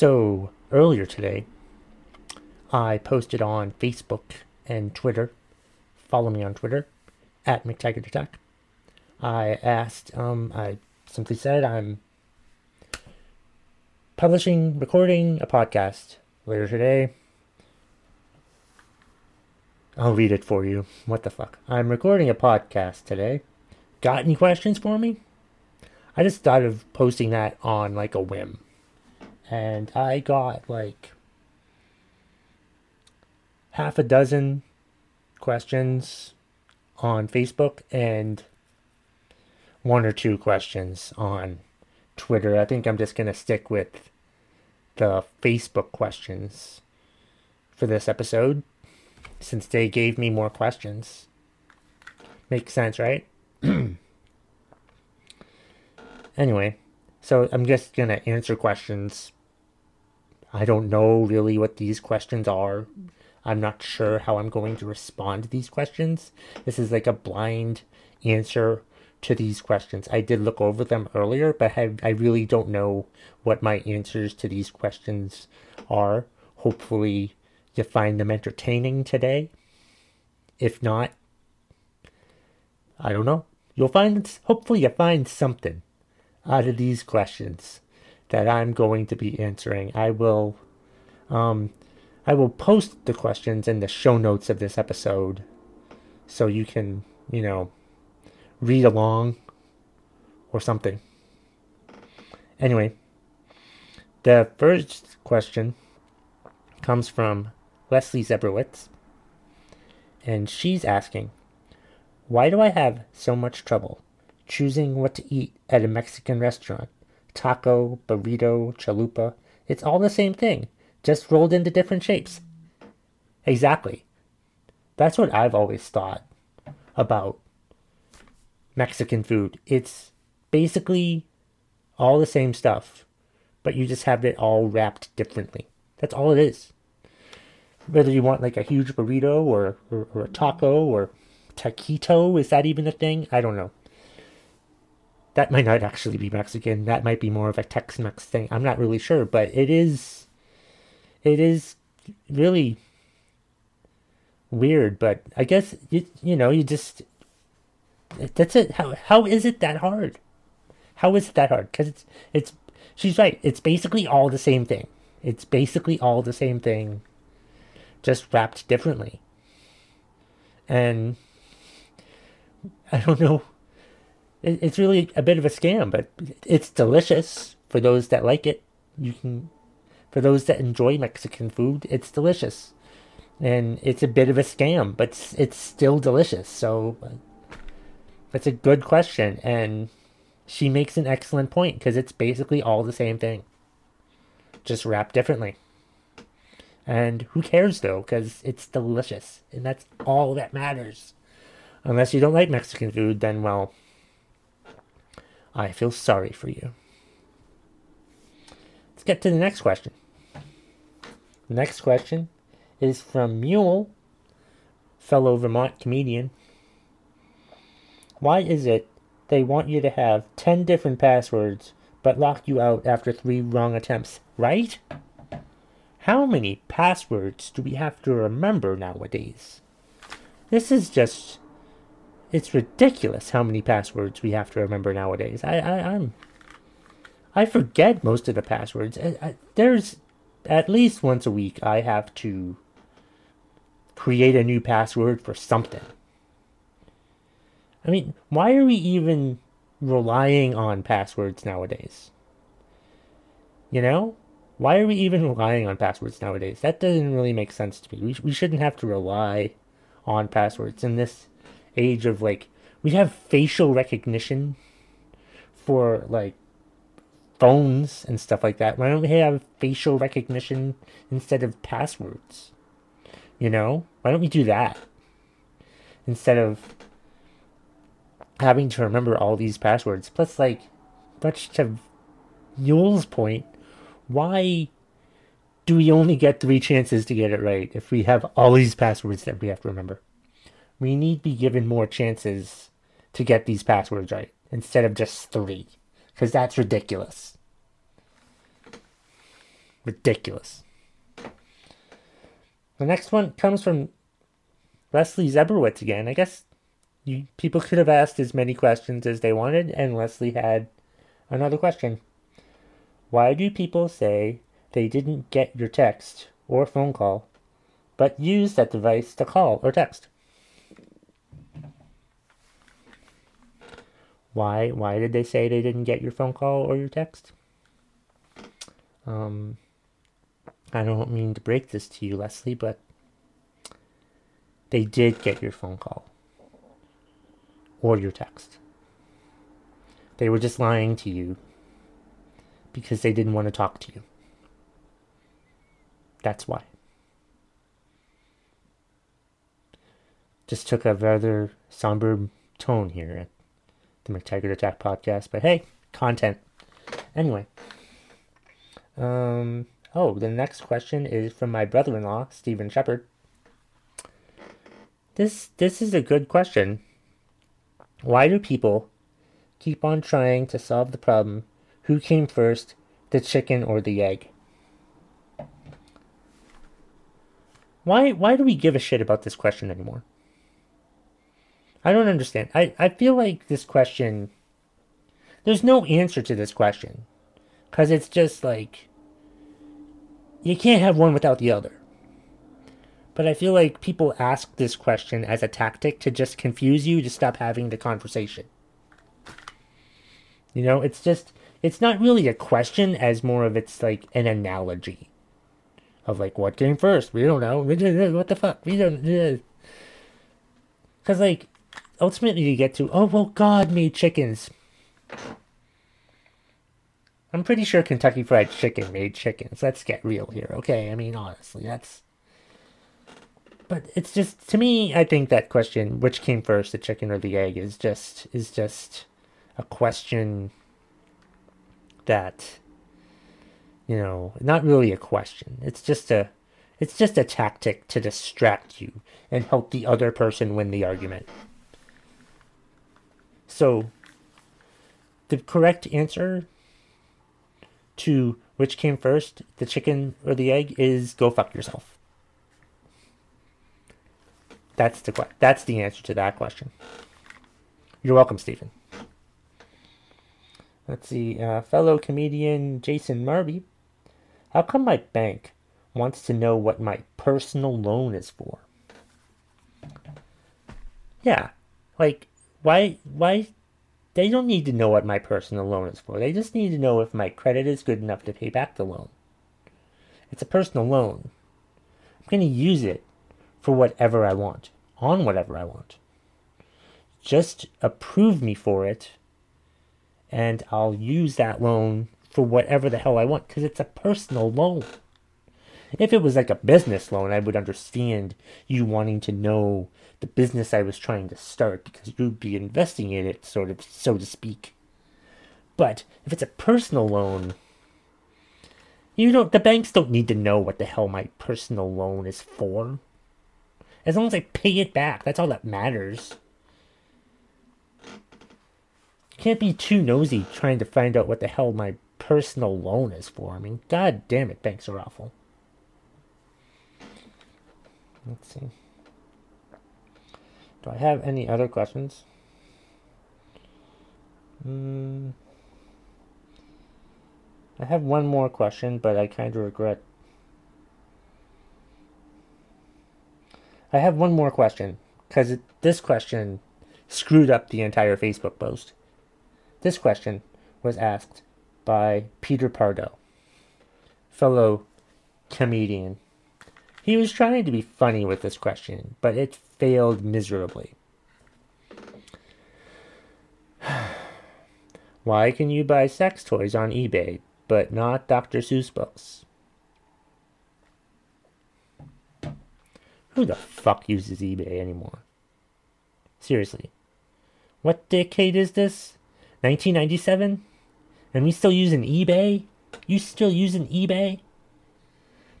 So, earlier today, I posted on Facebook and Twitter. Follow me on Twitter at McTaggart Attack. I asked, um, I simply said I'm publishing, recording a podcast later today. I'll read it for you. What the fuck? I'm recording a podcast today. Got any questions for me? I just thought of posting that on like a whim. And I got like half a dozen questions on Facebook and one or two questions on Twitter. I think I'm just going to stick with the Facebook questions for this episode since they gave me more questions. Makes sense, right? anyway, so I'm just going to answer questions. I don't know really what these questions are. I'm not sure how I'm going to respond to these questions. This is like a blind answer to these questions. I did look over them earlier, but I, I really don't know what my answers to these questions are. Hopefully, you find them entertaining today. If not, I don't know. You'll find, hopefully, you find something out of these questions that I'm going to be answering. I will, um, I will post the questions in the show notes of this episode so you can, you know, read along or something. Anyway, the first question comes from Leslie Zebrowitz, and she's asking, Why do I have so much trouble choosing what to eat at a Mexican restaurant? Taco, burrito, chalupa, it's all the same thing, just rolled into different shapes. Exactly. That's what I've always thought about Mexican food. It's basically all the same stuff, but you just have it all wrapped differently. That's all it is. Whether you want like a huge burrito or, or, or a taco or taquito, is that even a thing? I don't know. That might not actually be Mexican. That might be more of a Tex-Mex thing. I'm not really sure, but it is. It is really weird, but I guess you you know you just that's it. How how is it that hard? How is it that hard? Because it's it's she's right. It's basically all the same thing. It's basically all the same thing, just wrapped differently. And I don't know. It, it's really a bit of a scam, but it's delicious for those that like it. You can, for those that enjoy Mexican food, it's delicious, and it's a bit of a scam, but it's, it's still delicious. So uh, that's a good question, and she makes an excellent point because it's basically all the same thing, just wrapped differently. And who cares though, because it's delicious, and that's all that matters. Unless you don't like Mexican food, then well, I feel sorry for you. Let's get to the next question. The next question is from Mule, fellow Vermont comedian. Why is it they want you to have 10 different passwords but lock you out after three wrong attempts, right? How many passwords do we have to remember nowadays? This is just. It's ridiculous how many passwords we have to remember nowadays. I, I, I'm. I forget most of the passwords. I, I, there's at least once a week I have to create a new password for something. I mean, why are we even relying on passwords nowadays? You know? Why are we even relying on passwords nowadays? That doesn't really make sense to me. We, we shouldn't have to rely on passwords in this age of like, we have facial recognition for like phones and stuff like that. Why don't we have facial recognition instead of passwords? You know? Why don't we do that? Instead of having to remember all these passwords. Plus, like, much to Yule's point, why do we only get three chances to get it right if we have all these passwords that we have to remember? We need to be given more chances to get these passwords right instead of just three, because that's ridiculous. Ridiculous. The next one comes from Leslie Zebrowitz again. I guess you, people could have asked as many questions as they wanted, and Leslie had another question. Why do people say they didn't get your text or phone call, but use that device to call or text? Why why did they say they didn't get your phone call or your text? Um I don't mean to break this to you, Leslie, but they did get your phone call or your text. They were just lying to you because they didn't want to talk to you. That's why. Just took a rather somber tone here the McTaggart Attack podcast, but hey, content. Anyway. Um, oh, the next question is from my brother in law, Stephen Shepard. This this is a good question. Why do people keep on trying to solve the problem who came first, the chicken or the egg? Why why do we give a shit about this question anymore? I don't understand. I, I feel like this question there's no answer to this question. Cause it's just like you can't have one without the other. But I feel like people ask this question as a tactic to just confuse you to stop having the conversation. You know, it's just it's not really a question as more of it's like an analogy of like what came first. We don't know. What the fuck? We don't. Because like ultimately you get to oh well God made chickens. I'm pretty sure Kentucky Fried Chicken made chickens. Let's get real here, okay? I mean, honestly, that's but it's just to me i think that question which came first the chicken or the egg is just is just a question that you know not really a question it's just a it's just a tactic to distract you and help the other person win the argument so the correct answer to which came first the chicken or the egg is go fuck yourself that's the that's the answer to that question. You're welcome, Stephen. Let's see, uh, fellow comedian Jason Marby. How come my bank wants to know what my personal loan is for? Yeah, like why why they don't need to know what my personal loan is for. They just need to know if my credit is good enough to pay back the loan. It's a personal loan. I'm going to use it for whatever I want, on whatever I want. Just approve me for it, and I'll use that loan for whatever the hell I want, because it's a personal loan. If it was like a business loan, I would understand you wanting to know the business I was trying to start because you'd be investing in it, sort of, so to speak. But if it's a personal loan, you don't, the banks don't need to know what the hell my personal loan is for. As long as I pay it back, that's all that matters. Can't be too nosy trying to find out what the hell my personal loan is for. I mean, god damn it, banks are awful. Let's see. Do I have any other questions? Mm, I have one more question, but I kind of regret I have one more question because this question screwed up the entire Facebook post. This question was asked by Peter Pardo, fellow comedian. He was trying to be funny with this question, but it failed miserably. Why can you buy sex toys on eBay, but not Dr. Seuss books? Who the fuck uses eBay anymore? Seriously. What decade is this? 1997? And we still using eBay? You still using eBay?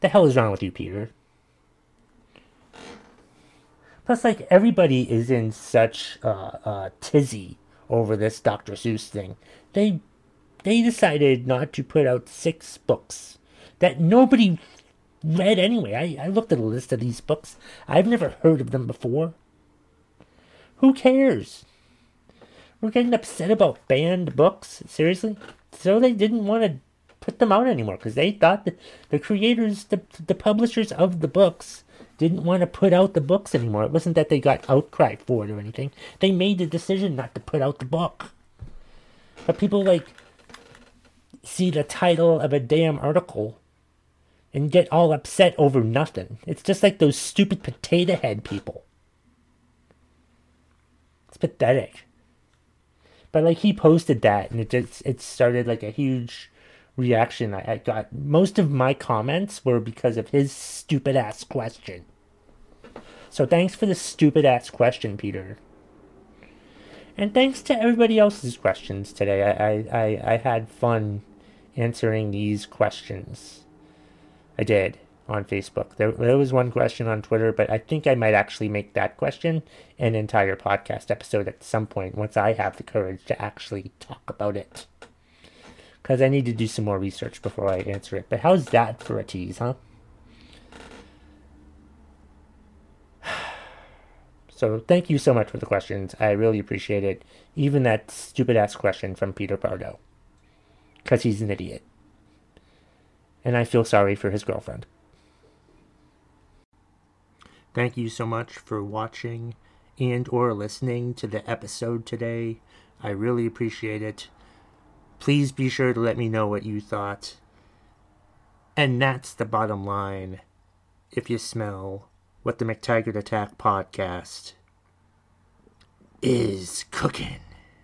The hell is wrong with you, Peter? Plus, like, everybody is in such uh, uh, tizzy over this Dr. Seuss thing. They they decided not to put out six books that nobody read anyway. I, I looked at a list of these books. I've never heard of them before. Who cares? We're getting upset about banned books. Seriously? So they didn't want to put them out anymore because they thought that the creators, the, the publishers of the books, didn't want to put out the books anymore. It wasn't that they got outcry for it or anything. They made the decision not to put out the book. But people like see the title of a damn article and get all upset over nothing. It's just like those stupid potato head people. It's pathetic. But like he posted that and it just it started like a huge reaction I, I got. Most of my comments were because of his stupid ass question. So thanks for the stupid ass question, Peter. And thanks to everybody else's questions today. I, I, I had fun answering these questions. I did on Facebook. There, there was one question on Twitter, but I think I might actually make that question an entire podcast episode at some point once I have the courage to actually talk about it. Because I need to do some more research before I answer it. But how's that for a tease, huh? So thank you so much for the questions. I really appreciate it. Even that stupid ass question from Peter Pardo. Because he's an idiot. And I feel sorry for his girlfriend. Thank you so much for watching and or listening to the episode today. I really appreciate it. Please be sure to let me know what you thought. And that's the bottom line. If you smell what the McTaggart Attack podcast is cooking.